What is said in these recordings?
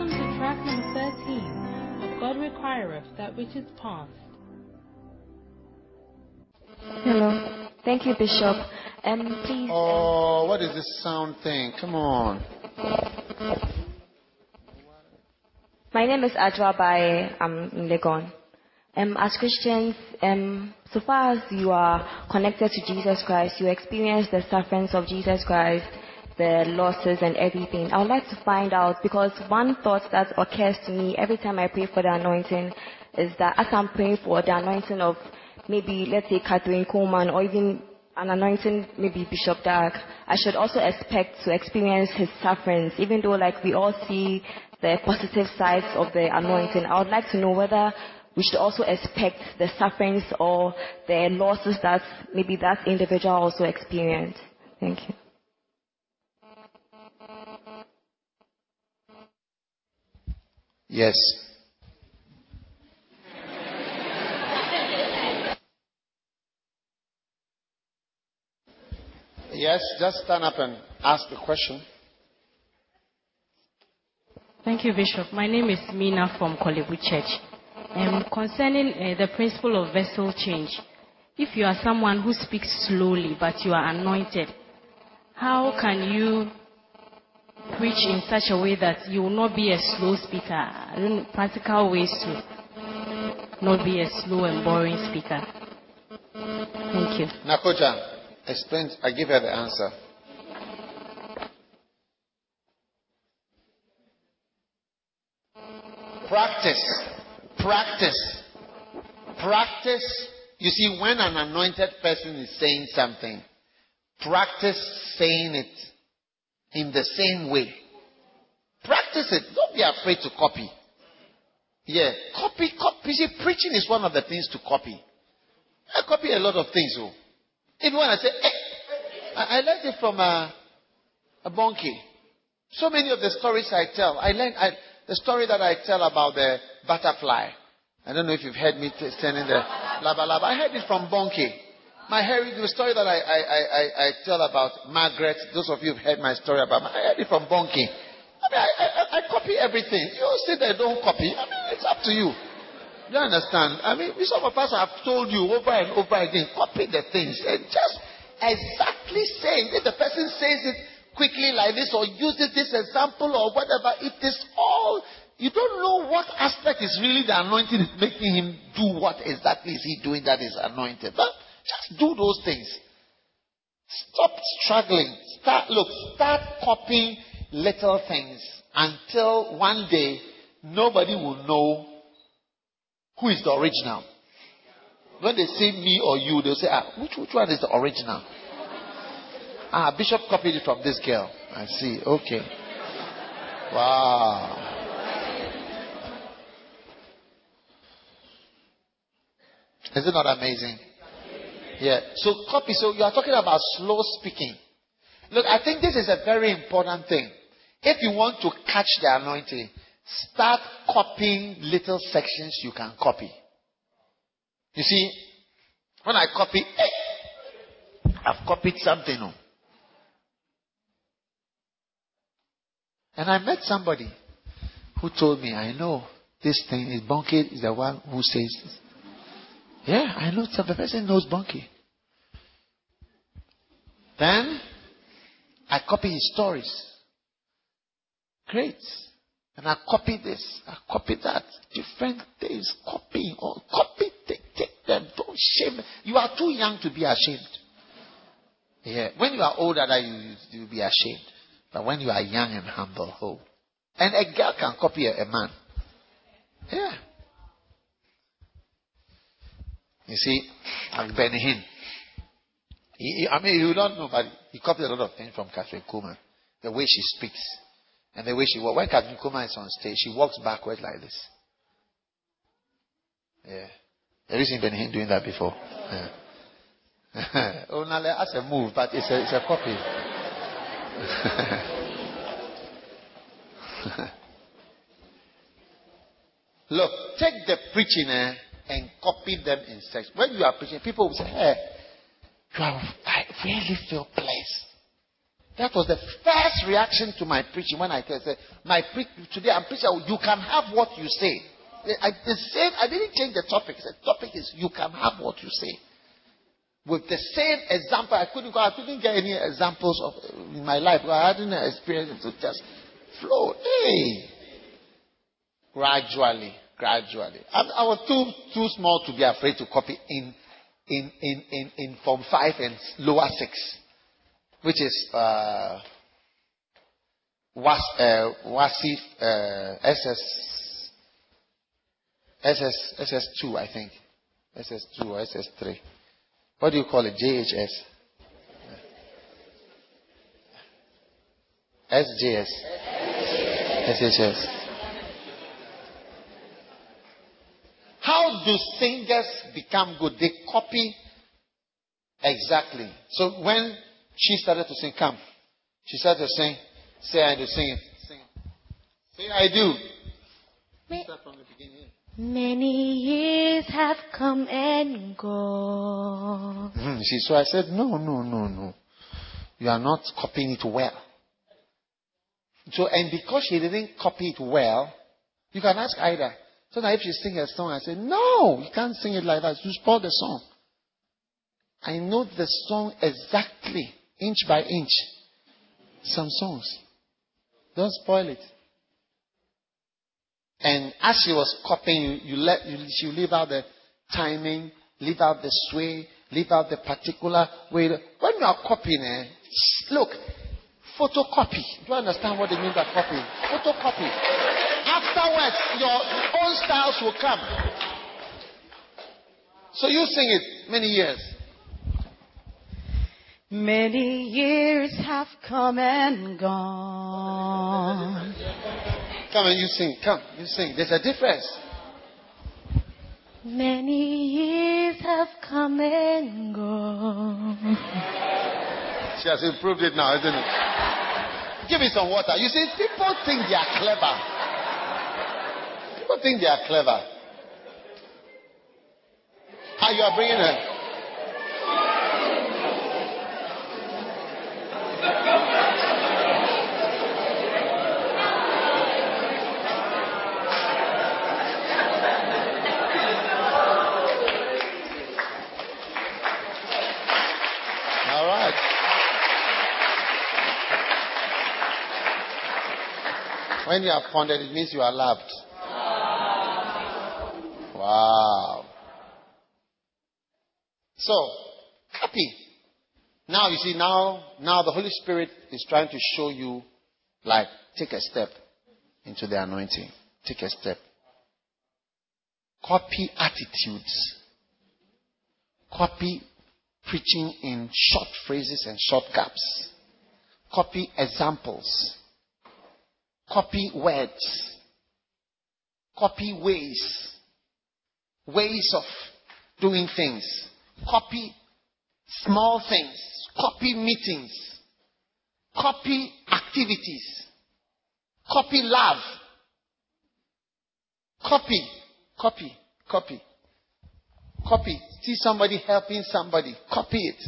Welcome to track number 13 of God Requireth That Which Is Past. Hello. Thank you, Bishop. Um, please. Oh, what is this sound thing? Come on. My name is Ajwa by um, Legon. Um, as Christians, um, so far as you are connected to Jesus Christ, you experience the sufferings of Jesus Christ, the losses and everything. I would like to find out because one thought that occurs to me every time I pray for the anointing is that as I'm praying for the anointing of maybe, let's say, Kathryn Kuhlman or even an anointing, maybe Bishop Dag, I should also expect to experience his sufferings, even though like we all see the positive sides of the anointing. I would like to know whether we should also expect the sufferings or the losses that maybe that individual also experienced. Thank you. Yes. Yes, just stand up and ask the question. Thank you, Bishop. My name is Mina from Korle Bu Church. Um, concerning uh, the principle of vessel change, if you are someone who speaks slowly but you are anointed, how can you preach in such a way that you will not be a slow speaker? I know, practical ways to not be a slow and boring speaker. Thank you. Nakoja, explain. I give her the answer. Practice. Practice. Practice. You see, when an anointed person is saying something, practice saying it in the same way. Practice it. Don't be afraid to copy. Yeah, copy, copy. See, preaching is one of the things to copy. I copy a lot of things. Oh. Even when I say, eh, I, I learned it from a, a donkey. So many of the stories I tell, I learned I, the story that I tell about the butterfly. I don't know if you've heard me t- telling the laba laba. I heard it from Bonnke. My Harry, the story that I, I, I, I, tell about Margaret, those of you who've heard my story about, I heard it from Bonnke. I mean, I, I, I copy everything. You say they don't copy. I mean, it's up to you. You understand? I mean, some of us have told you over and over again, copy the things and just exactly say. If the person says it quickly like this or uses this example or whatever, it is all. You don't know what aspect is really the anointing is making him do what exactly is he doing that is anointed. But just do those things. Stop struggling. Start look, start copying little things until one day nobody will know who is the original. When they say me or you, they'll say, ah, which, which one is the original? Ah, Bishop copied it from this girl. I see. Okay. Wow. Is it not amazing? Yeah. So copy. So you are talking about slow speaking. Look, I think this is a very important thing. If you want to catch the anointing, start copying little sections you can copy. You see, when I copy, I've copied something. oh. And I met somebody who told me, I know this thing is Bonnke is the one who says this. Yeah, I know some the person knows Bonnke. Then I copy his stories. Great. And I copy this, I copy that. Different things, copying, or oh, copy, take, take them. Don't shame. You are too young to be ashamed. Yeah. When you are older, that you you'll be ashamed. But when you are young and humble, oh. And a girl can copy a, a man. Yeah. You see, Benny Hinn. He, he- I mean, you don't know, but he copied a lot of things from Kathryn Kuhlman. The way she speaks. And the way she walks. When Kathryn Kuhlman is on stage, she walks backwards like this. Yeah. Have you seen Hinn doing that before? Yeah. oh, now that's a move, but it's a, it's a copy. Look, take the preaching eh, and copy them in sex. When you are preaching, people will say, hey, you are, I really feel blessed. That was the first reaction to my preaching when I said, "My pre- today I'm preaching. You can have what you say." I, the same, I didn't change the topic. The topic is you can have what you say. With the same example, I couldn't. I couldn't get any examples of in my life. I hadn't experienced it to just flow. Hey, gradually, gradually. I, I was too too small to be afraid to copy in in in in, in form five and lower six which is uh, was, uh, WASIF uh, SS, SS, SS2, I think. SS2 or SS3. What do you call it? JHS? SJS? SHS. How do singers become good? They copy exactly. So when she started to sing, Come. She started to sing. Say I do. Sing it. Sing Say I do. Start from the beginning. Many years have come and gone. Mm, see, so I said, No, no, no, no. You are not copying it well. So, and because she didn't copy it well, you can ask Ida. So now if she sing a song, I say, No, you can't sing it like that. You spoil the song. I know the song exactly inch by inch. Some songs. Don't spoil it. And as she was copying, you, you let you, you leave out the timing, leave out the sway, leave out the particular way. When you are copying, eh, look, photocopy. Do you understand what they mean by copying? Photocopy. Afterwards, your own styles will come. So you sing it many years. Many years have come and gone. Come and you sing. Come, you sing. There's a difference. Many years have come and gone. She has improved it now, isn't it? Give me some water. You see, people think they are clever. People think they are clever. Ah, you are bringing her. When you are pondered, it means you are loved. Wow. So, happy. Now you see, now, now the Holy Spirit is trying to show you, like, take a step into the anointing. Take a step. Copy attitudes. Copy preaching in short phrases and short gaps. Copy examples. Copy words. Copy ways. Ways of doing things. Copy small things. Copy meetings. Copy activities. Copy love. Copy. Copy. Copy. Copy. See somebody helping somebody. Copy it.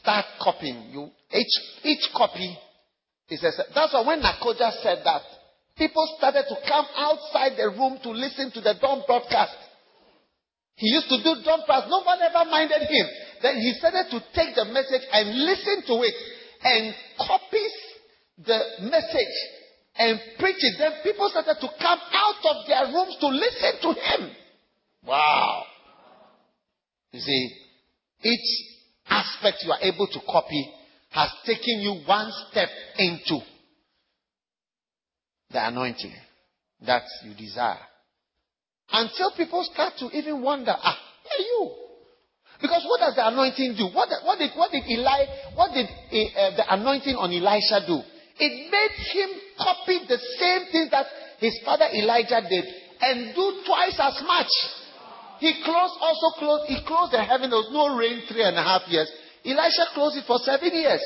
Start copying. You each each copy is a, that's why when Nakoja said that, people started to come outside the room to listen to the dawn broadcast. He used to do dawn broadcast. one ever minded him. Then he started to take the message and listen to it and copies the message and preach it. Then people started to come out of their rooms to listen to him. Wow. You see, each aspect you are able to copy has taken you one step into the anointing that you desire. Until people start to even wonder, ah, where are you? Because what does the anointing do? What, what did, what did Eli, what did uh, the anointing on Elisha do? It made him copy the same things that his father Elijah did and do twice as much. He closed, also closed, he closed the heaven. There was no rain three and a half years. Elisha closed it for seven years.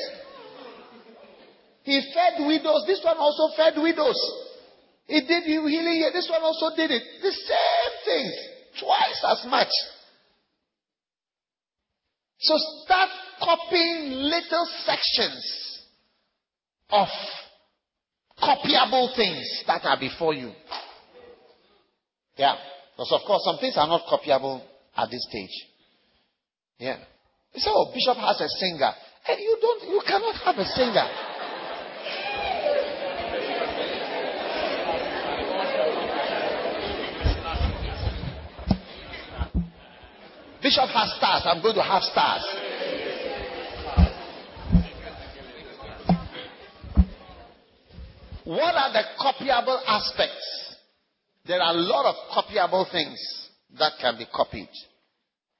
He fed widows. This one also fed widows. He did healing here. This one also did it. The same things. Twice as much. So start copying little sections of copyable things that are before you. Yeah. Because of course some things are not copyable at this stage. Yeah. Say, oh, Bishop has a singer. And you don't, you cannot have a singer. Bishop has stars. I'm going to have stars. What are the copyable aspects? There are a lot of copyable things that can be copied.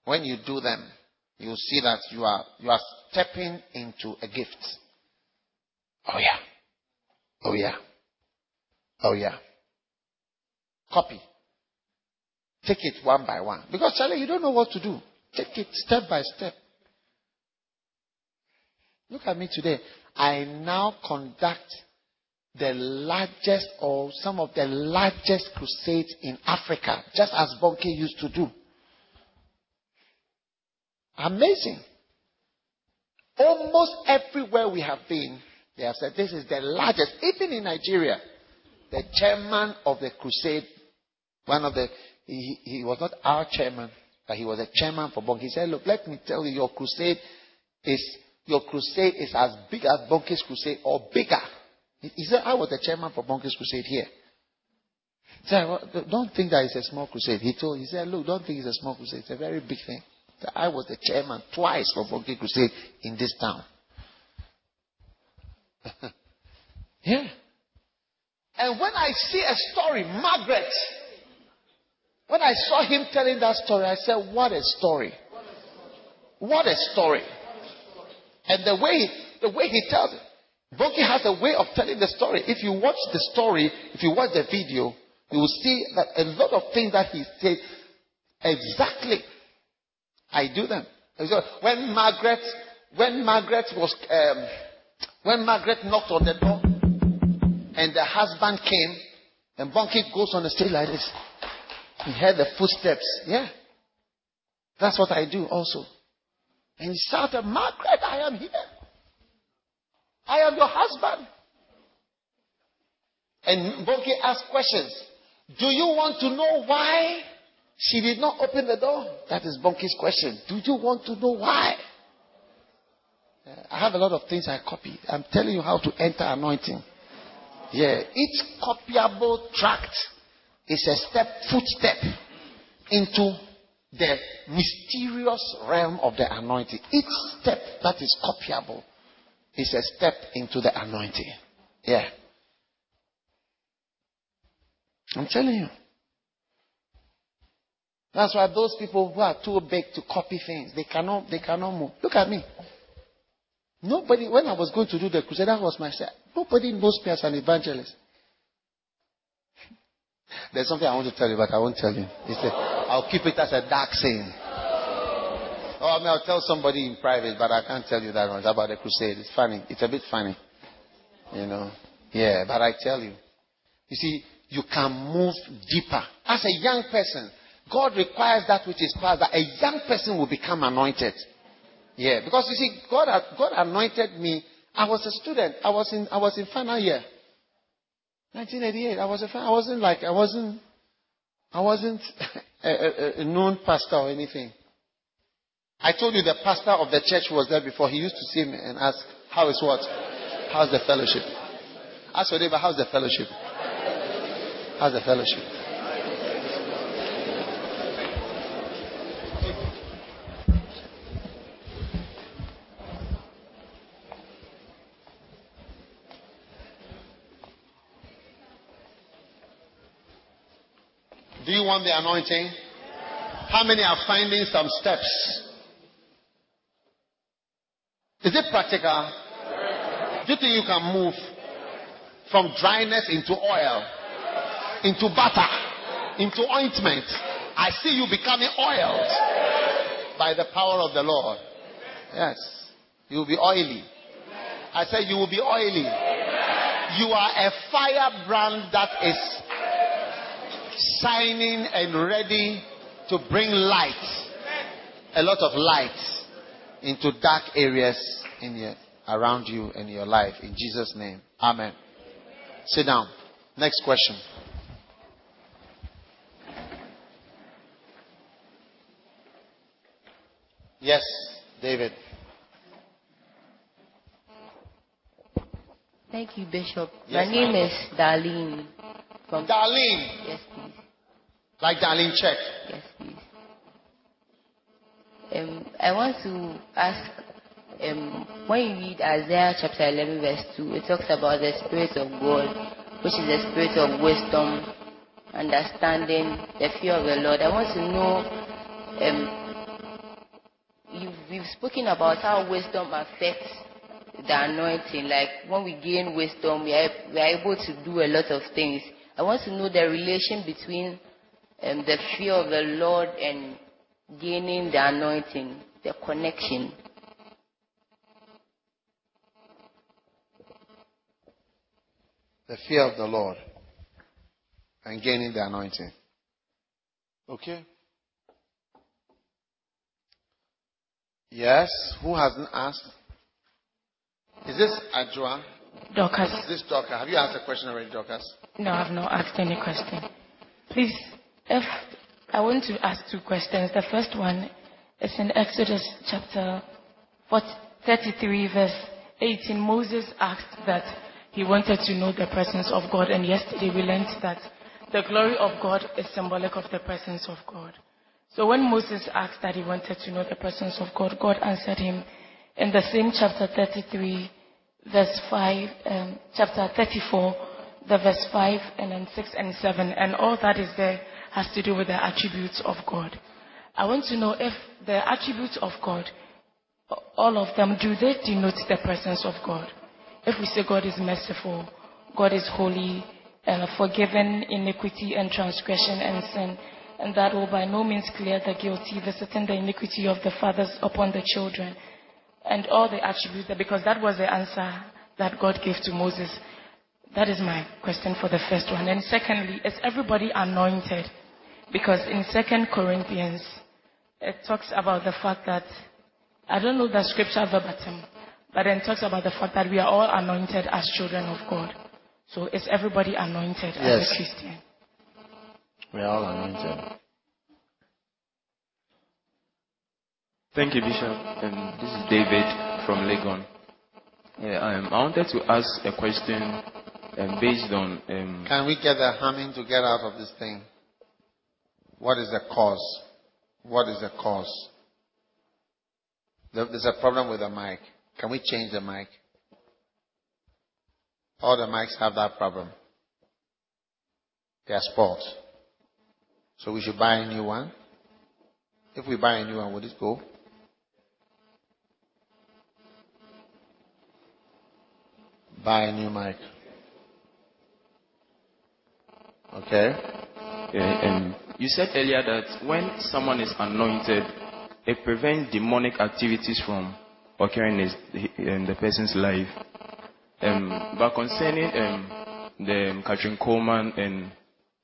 When you do them, you see that you are, you are stepping into a gift. Oh yeah. Oh yeah. Oh yeah. Copy. Take it one by one. Because Charlie, you don't know what to do. Take it step by step. Look at me today. I now conduct the largest or some of the largest crusades in Africa, just as Bonnke used to do. Amazing. Almost everywhere we have been, they have said this is the largest, even in Nigeria. The chairman of the crusade, one of the, he, he was not our chairman, but he was a chairman for Bonnke. He said, Look, let me tell you, your crusade is your crusade is as big as Bonnke's crusade or bigger. He said, I was the chairman for Bonnke's crusade here. Don't think that it's a small crusade. He told, he said, look, don't think it's a small crusade. It's a very big thing. I was the chairman twice for Bonnke crusade in this town. yeah. And when I see a story, Margaret, when I saw him telling that story, I said, what a story. What a story. And the way, the way he tells it, Bonnke has a way of telling the story. If you watch the story, if you watch the video, you will see that a lot of things that he said exactly. I do them. When Margaret, when Margaret was, um, when Margaret knocked on the door, and the husband came, and Bonnke goes on the stage like this. He heard the footsteps. Yeah. That's what I do also. And he shouted, Margaret, I am here. I am your husband. And Bonnke asked questions. Do you want to know why she did not open the door? That is Bonnke's question. Do you want to know why? I have a lot of things I copy. I'm telling you how to enter anointing. Yeah. Each copyable tract is a step, footstep into the mysterious realm of the anointing. Each step that is copyable is a step into the anointing. Yeah. I'm telling you. That's why those people who are too big to copy things, they cannot, they cannot move. Look at me. Nobody, when I was going to do the crusade, that was myself. Nobody knows me as an evangelist. There's something I want to tell you, but I won't tell you. I'll keep it as a dark saying. Oh, I mean, I'll tell somebody in private, but I can't tell you that. It's about the crusade. It's funny. It's a bit funny. You know. Yeah, but I tell you. You see, you can move deeper. As a young person, God requires that which is past, that a young person will become anointed. Yeah, because you see, God, God anointed me. I was a student. I was in, I was in final year. 1988. I was a, I wasn't like, I wasn't, I wasn't a, a, a known pastor or anything. I told you the pastor of the church was there before. He used to see me and ask, How is what? How's the fellowship? Ask neighbor, How's the fellowship? How's the fellowship? Do you want the anointing? How many are finding some steps is it practical? Do you think you can move from dryness into oil, into butter, into ointment? I see you becoming oiled by the power of the Lord. Yes. You will be oily. I said you will be oily. You are a firebrand that is shining and ready to bring light. A lot of light into dark areas in your, around you and your life. In Jesus' name. Amen. Sit down. Next question. Yes, David. Thank you, Bishop. Yes, My name ma'am. is Darlene. From Darlene. yes, please. Like Darlene Check. Yes, please. Um, I want to ask. Um, when you read Isaiah chapter 11, verse 2, it talks about the Spirit of God, which is the Spirit of wisdom, understanding, the fear of the Lord. I want to know. Um, you've, we've spoken about how wisdom affects the anointing. Like when we gain wisdom, we are, we are able to do a lot of things. I want to know the relation between um, the fear of the Lord and gaining the anointing, the connection. The fear of the Lord and gaining the anointing. Okay? Yes. Who hasn't asked? Is this Ajua? Dorcas. Is this Dorcas? Have you asked a question already, Dorcas? No, I've not asked any question. Please, if I want to ask two questions. The first one is in Exodus chapter 40 33, verse 18. Moses asked that he wanted to know the presence of God, and yesterday we learned that the glory of God is symbolic of the presence of God. So when Moses asked that he wanted to know the presence of God, God answered him in the same chapter 33, verse 5, um, chapter 34, the verse 5, and then 6 and 7. And all that is there has to do with the attributes of God. I want to know if the attributes of God, all of them, do they denote the presence of God? If we say God is merciful, God is holy, uh, forgiven iniquity and transgression and sin, and that will by no means clear the guilty, visiting the iniquity of the fathers upon the children, and all the attributes, because that was the answer that God gave to Moses. That is my question for the first one. And secondly, is everybody anointed? Because in Second Corinthians, it talks about the fact that I don't know the scripture verbatim, but then it talks about the fact that we are all anointed as children of God. So is everybody anointed as a Christian? We are all anointed. Thank you, Bishop. Um, this is David from Legon. Yeah, um, I wanted to ask a question um, based on. Um, Can we get the humming to get out of this thing? What is the cause? What is the cause? There's a problem with the mic. Can we change the mic? All the mics have that problem. They are spoiled. So we should buy a new one. If we buy a new one, would it go? Buy a new mic. Okay? Yeah, um, you said earlier that when someone is anointed, it prevents demonic activities from occurring in, in the person's life. Um, but concerning um, the um, Kathryn Kuhlman and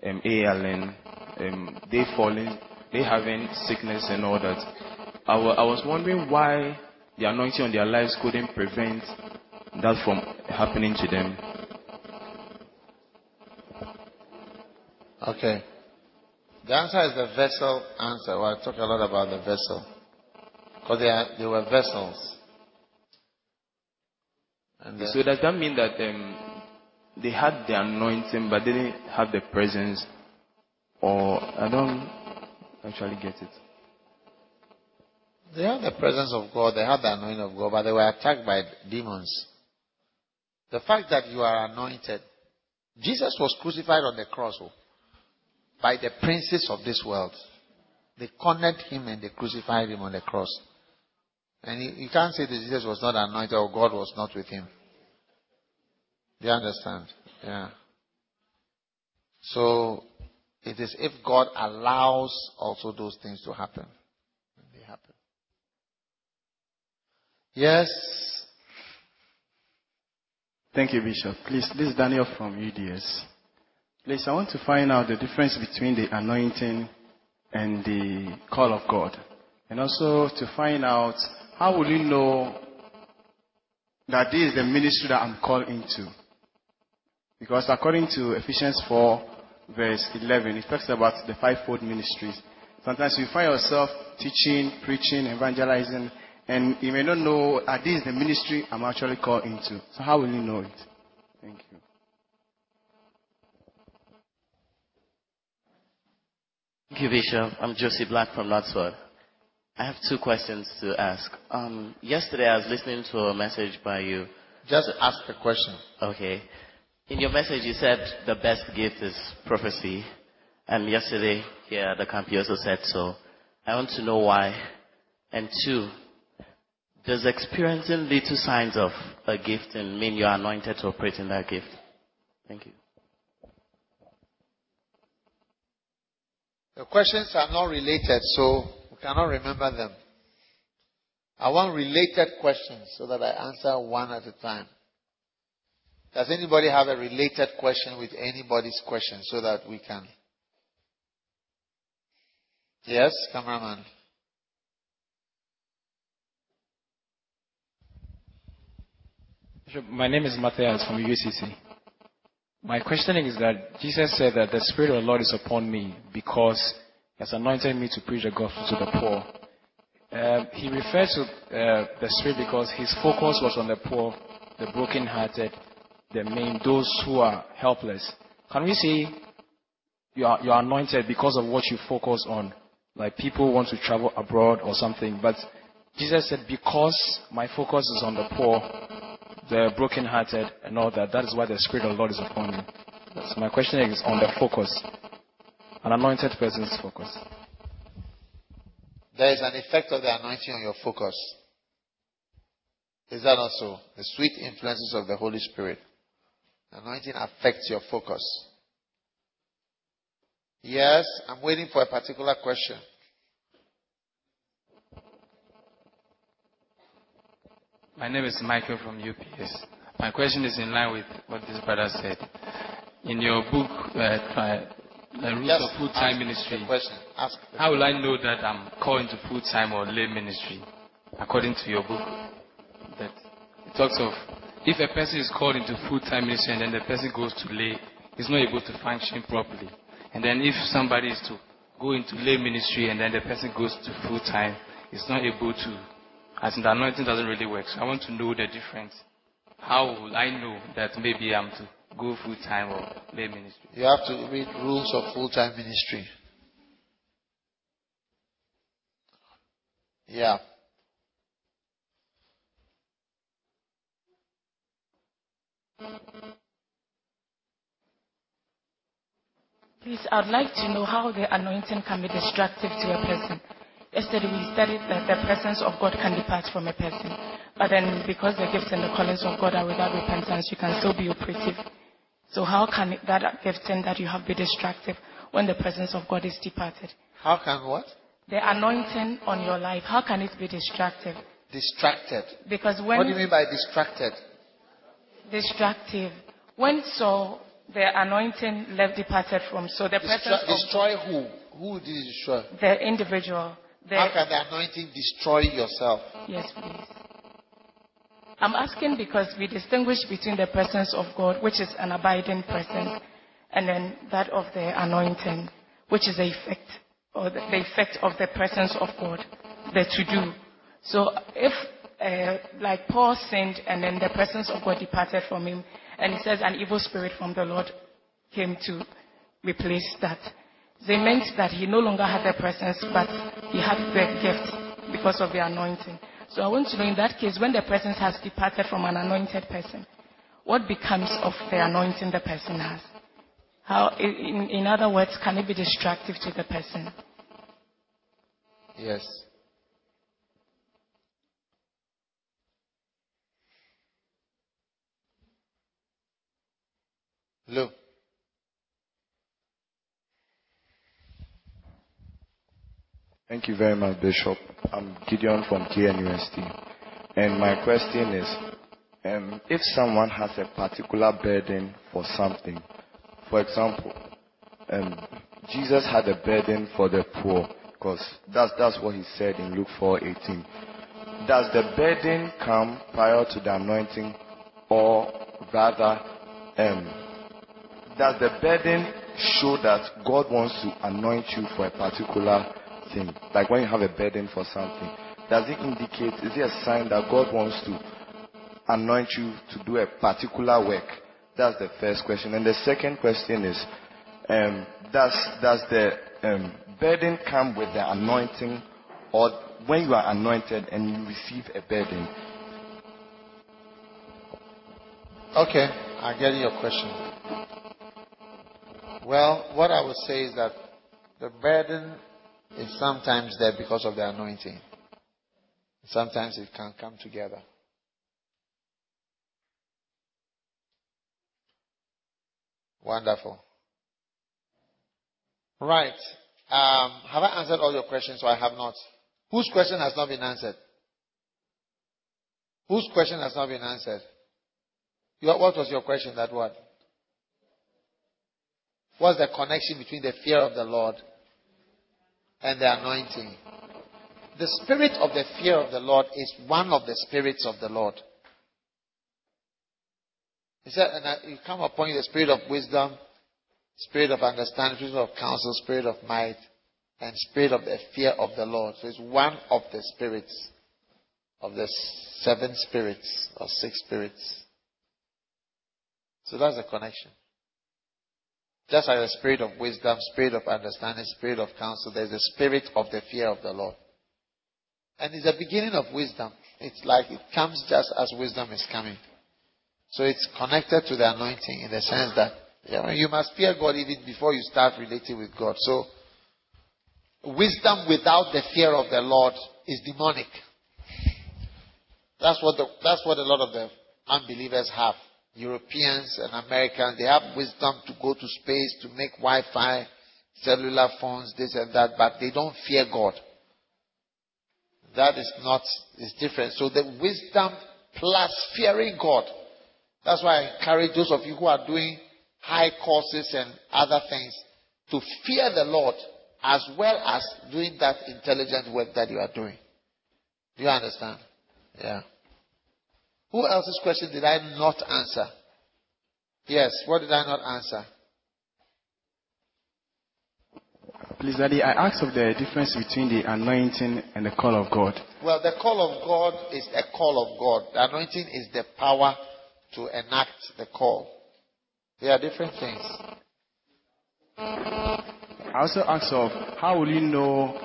um, ALN, um, they falling, they having sickness and all that. I wa- I was wondering why the anointing on their lives couldn't prevent that from happening to them. Okay. The answer is the vessel answer. Well, I talk a lot about the vessel. Because they, are, they were vessels. And So does that mean that um, they had the anointing but they didn't have the presence? Or I don't actually get it. they had the presence of God, they had the anointing of God, but they were attacked by demons. The fact that you are anointed, Jesus was crucified on the cross oh, by the princes of this world. They cornered him and they crucified him on the cross. And you, can't say that Jesus was not anointed or God was not with him. Do you understand? Yeah. So it is if God allows also those things to happen. They happen. Yes. Thank you, Bishop. Please, this is Daniel from UDS. Please, I want to find out the difference between the anointing and the call of God. And also to find out how will you know that this is the ministry that I'm called into? Because according to Ephesians 4, verse 11, it talks about the fivefold ministries. Sometimes you find yourself teaching, preaching, evangelizing, and you may not know that this is the ministry I'm actually called into. So how will you know it? Thank you. Thank you, Bishop. I'm Josie Black from Knoxford. I have two questions to ask. Um, yesterday, I was listening to a message by you. Just ask the question. Okay. In your message, you said the best gift is prophecy. And yesterday, here at the camp, you also said so. I want to know why. And two, does experiencing little signs of a gift mean you are anointed to operate in that gift? Thank you. The questions are not related, so we cannot remember them. I want related questions so that I answer one at a time. Does anybody have a related question with anybody's question so that we can? Yes, cameraman. My name is Matthias from UCC. My questioning is that Jesus said that the Spirit of the Lord is upon me because He has anointed me to preach the gospel to the poor. Uh, he referred to uh, the Spirit because His focus was on the poor, the brokenhearted, the main, those who are helpless. Can we say you are, you are anointed because of what you focus on? Like people want to travel abroad or something. But Jesus said, because my focus is on the poor, the brokenhearted and all that. That is why the Spirit of the Lord is upon me. So my question is on the focus. An anointed person's focus. There is an effect of the anointing on your focus. Is that also the sweet influences of the Holy Spirit? Anointing affects your focus. Yes, I'm waiting for a particular question. My name is Michael from UPS. My question is in line with what this brother said. In your book, uh, The Rules Yes, of Full Time ask Ministry, the question. Ask the how will I know that I'm called into full time or lay ministry? According to your book, that it talks of if a person is called into full time ministry and then the person goes to lay, he's not able to function properly. And then if somebody is to go into lay ministry and then the person goes to full time, he's not able to, as in the anointing doesn't really work. So I want to know the difference. How will I know that maybe I'm to go full time or lay ministry? You have to read rules of full time ministry. Yeah. Please, I'd like to know how the anointing can be destructive to a person. Yesterday we studied that the presence of God can depart from a person. But then because the gifts and the callings of God are without repentance, you can still be operative. So how can that gifting that you have be destructive when the presence of God is departed? How can what? The anointing on your life, how can it be destructive? Distracted. Because when What do you mean by distracted? destructive, when Saul, the anointing left departed from So the Destroy, presence of destroy who? Who did destroy? the individual, the, How can the anointing destroy yourself? Yes, please. I'm asking because we distinguish between the presence of God, which is an abiding presence, and then that of the anointing, which is the effect, or the, the effect of the presence of God, the to do. So if, uh, like Paul sinned and then the presence of God departed from him, and he says an evil spirit from the Lord came to replace that. They meant that he no longer had the presence, but he had the gift because of the anointing. So I want to know in that case, when the presence has departed from an anointed person, what becomes of the anointing the person has? How, in, in other words, can it be destructive to the person? Yes. Look. Thank you very much, Bishop. I'm Gideon from KNUST. And my question is, um, if someone has a particular burden for something, for example, um, Jesus had a burden for the poor, because that's, that's what he said in Luke 4:18. does the burden come prior to the anointing, or rather, um, does the burden show that God wants to anoint you for a particular thing? Like when you have a burden for something, does it indicate, is it a sign that God wants to anoint you to do a particular work? That's the first question. And the second question is, um, does, does the um, burden come with the anointing or when you are anointed and you receive a burden? Okay, I get your question. Well, what I would say is that the burden is sometimes there because of the anointing. Sometimes it can come together. Wonderful. Right. Um, have I answered all your questions or I have not? Whose question has not been answered? Whose question has not been answered? Your, what was your question? That what? What's the connection between the fear of the Lord and the anointing? The spirit of the fear of the Lord is one of the spirits of the Lord. He said, and uh, you come upon you the spirit of wisdom, spirit of understanding, spirit of counsel, spirit of might, and spirit of the fear of the Lord. So it's one of the spirits of the seven spirits or six spirits. So that's the connection. Just like the spirit of wisdom, spirit of understanding, spirit of counsel, there's the spirit of the fear of the Lord. And it's the beginning of wisdom. It's like it comes just as wisdom is coming. So it's connected to the anointing in the sense that you, know, you must fear God even before you start relating with God. So wisdom without the fear of the Lord is demonic. That's what the, that's what a lot of the unbelievers have. Europeans and Americans, they have wisdom to go to space, to make Wi-Fi, cellular phones, this and that, but they don't fear God. That is not, is different. So the wisdom plus fearing God. That's why I encourage those of you who are doing high courses and other things to fear the Lord as well as doing that intelligent work that you are doing. Do you understand? Yeah. Who else's question did I not answer? Yes, what did I not answer? Please, Daddy, I asked of the difference between the anointing and the call of God. Well, the call of God is a call of God. The anointing is the power to enact the call. They are different things. I also asked of how will you know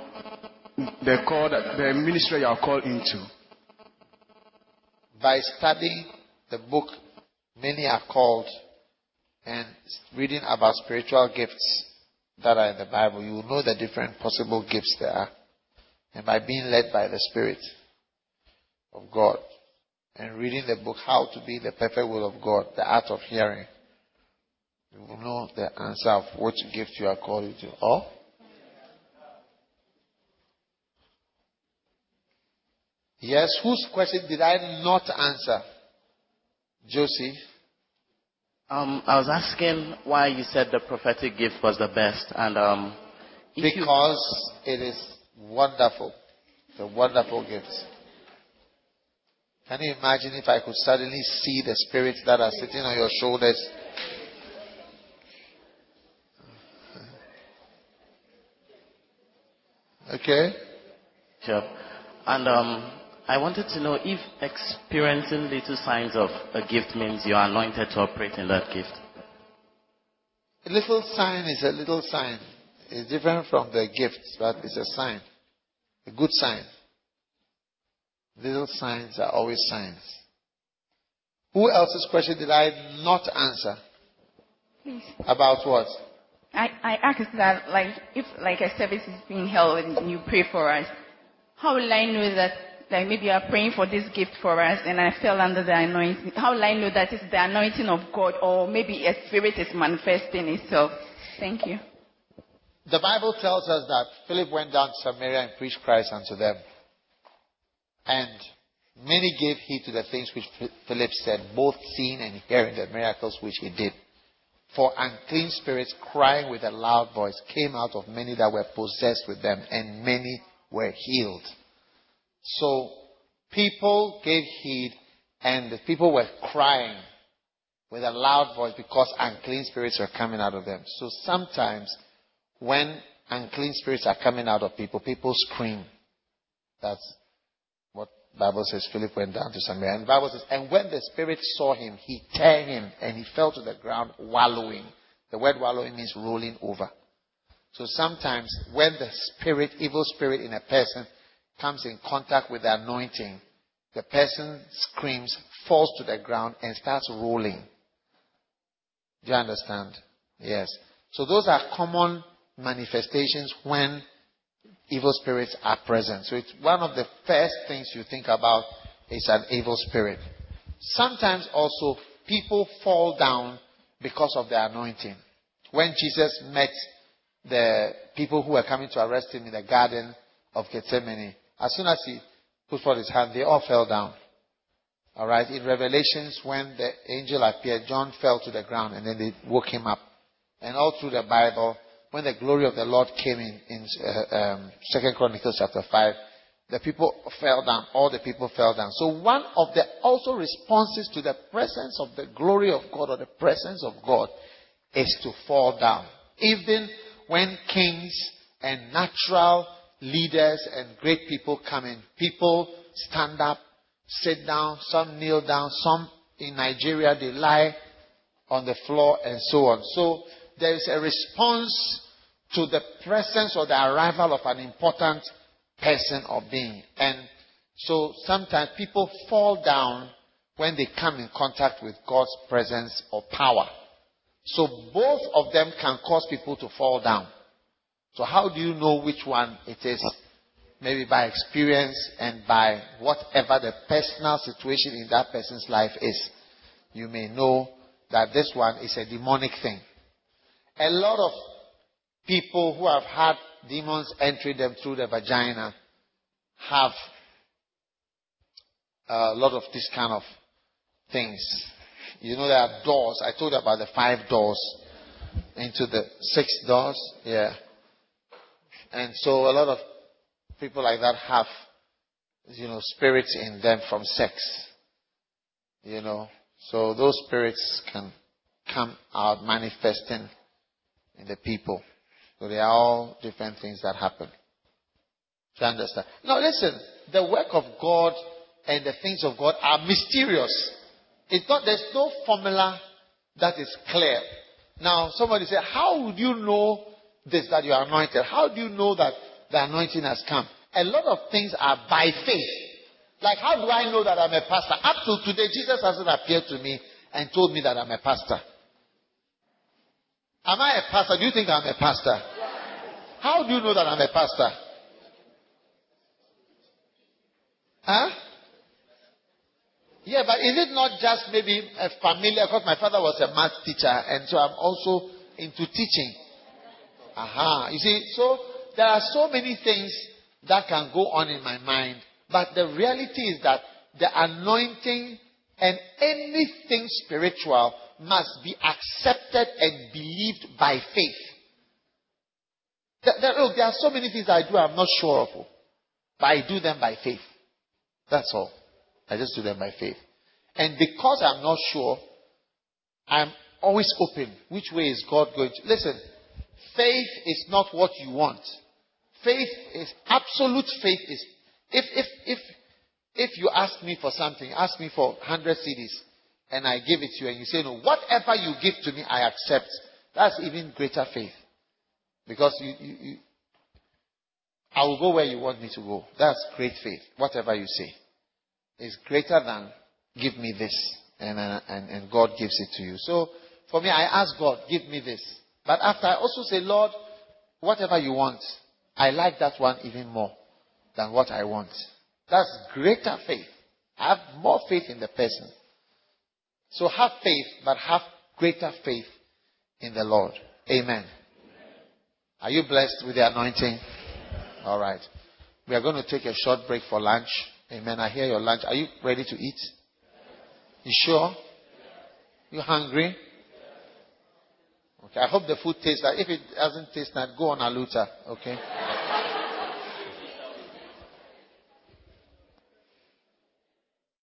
the call that the ministry you are called into? By studying the book many are called and reading about spiritual gifts that are in the Bible, you will know the different possible gifts there are. And by being led by the Spirit of God and reading the book How to Be the Perfect Will of God, the art of hearing, you will know the answer of which gift you are called to. Or Yes, whose question did I not answer? Josie? Um, I was asking why you said the prophetic gift was the best, and um, because you... it is wonderful, the wonderful gift. Can you imagine if I could suddenly see the spirits that are sitting on your shoulders? Okay. Sure. And um, I wanted to know if experiencing little signs of a gift means you are anointed to operate in that gift. A little sign is a little sign. It's different from the gifts, but it's a sign. A good sign. Little signs are always signs. Who else's question did I not answer? Please. About what? I, I asked that, like, if like a service is being held and you pray for us, how will I know that like maybe you are praying for this gift for us and I fell under the anointing. How will I know that it's the anointing of God or maybe a spirit is manifesting itself? Thank you. The Bible tells us that Philip went down to Samaria and preached Christ unto them. And many gave heed to the things which Philip said, both seeing and hearing the miracles which he did. For unclean spirits crying with a loud voice came out of many that were possessed with them, and many were healed. So people gave heed and the people were crying with a loud voice because unclean spirits were coming out of them. So sometimes when unclean spirits are coming out of people, people scream. That's what Bible says. Philip went down to Samaria. And Bible says, and when the spirit saw him, he turned him and he fell to the ground wallowing. The word wallowing means rolling over. So sometimes when the spirit, evil spirit in a person comes in contact with the anointing, the person screams, falls to the ground, and starts rolling. Do you understand? Yes. So those are common manifestations when evil spirits are present. So it's one of the first things you think about is an evil spirit. Sometimes also people fall down because of the anointing. When Jesus met the people who were coming to arrest him in the garden of Gethsemane, as soon as he put forth his hand, they all fell down. All right. In Revelations, when the angel appeared, John fell to the ground and then they woke him up. And all through the Bible, when the glory of the Lord came in in uh, um, Second Chronicles chapter five, the people fell down. All the people fell down. So one of the also responses to the presence of the glory of God or the presence of God is to fall down. Even when kings and natural leaders and great people come in, people stand up sit down, some kneel down, some in Nigeria they lie on the floor and so on. So there is a response to the presence or the arrival of an important person or being. And so sometimes people fall down when they come in contact with God's presence or power. So both of them can cause people to fall down. So how do you know which one it is? maybe by experience and by whatever the personal situation in that person's life is, you may know that this one is a demonic thing. A lot of people who have had demons entering them through the vagina have a lot of this kind of things. You know, there are doors. I told you about the five doors into the six doors. Yeah. And so a lot of people like that have, you know, spirits in them from sex. You know, so those spirits can come out manifesting in the people. So they are all different things that happen. Do you understand? Now listen, the work of God and the things of God are mysterious. It's not, there's no formula that is clear. Now, somebody said, How would you know this that you are anointed? How do you know that the anointing has come. A lot of things are by faith. Like, how do I know that I'm a pastor? Up to today, Jesus hasn't appeared to me and told me that I'm a pastor. Am I a pastor? Do you think I'm a pastor? How do you know that I'm a pastor? Huh? Yeah, but is it not just maybe a familiar? Because my father was a math teacher, and so I'm also into teaching. Aha. You see, so there are so many things that can go on in my mind, but the reality is that the anointing and anything spiritual must be accepted and believed by faith. There, there, look, there are so many things I do I'm not sure of, oh, but I do them by faith. That's all. I just do them by faith. And because I'm not sure, I'm always open. Which way is God going to? Listen, faith is not what you want. Faith is absolute faith is if if if if you ask me for something, ask me for hundred cedis, and I give it to you, and you say no, whatever you give to me, I accept. That's even greater faith, because you, you, you I will go where you want me to go. That's great faith. Whatever you say is greater than give me this, and, and and God gives it to you. So for me, I ask God, give me this. But after I also say, Lord, whatever you want, I like that one even more than what I want. That's greater faith. I have more faith in the person. So have faith, but have greater faith in the Lord. Amen. Are you blessed with the anointing? All right. We are going to take a short break for lunch. Amen. I hear your lunch. Are you ready to eat? You sure? You hungry? I hope the food tastes like. If it doesn't taste like, go on a Aluta. Okay.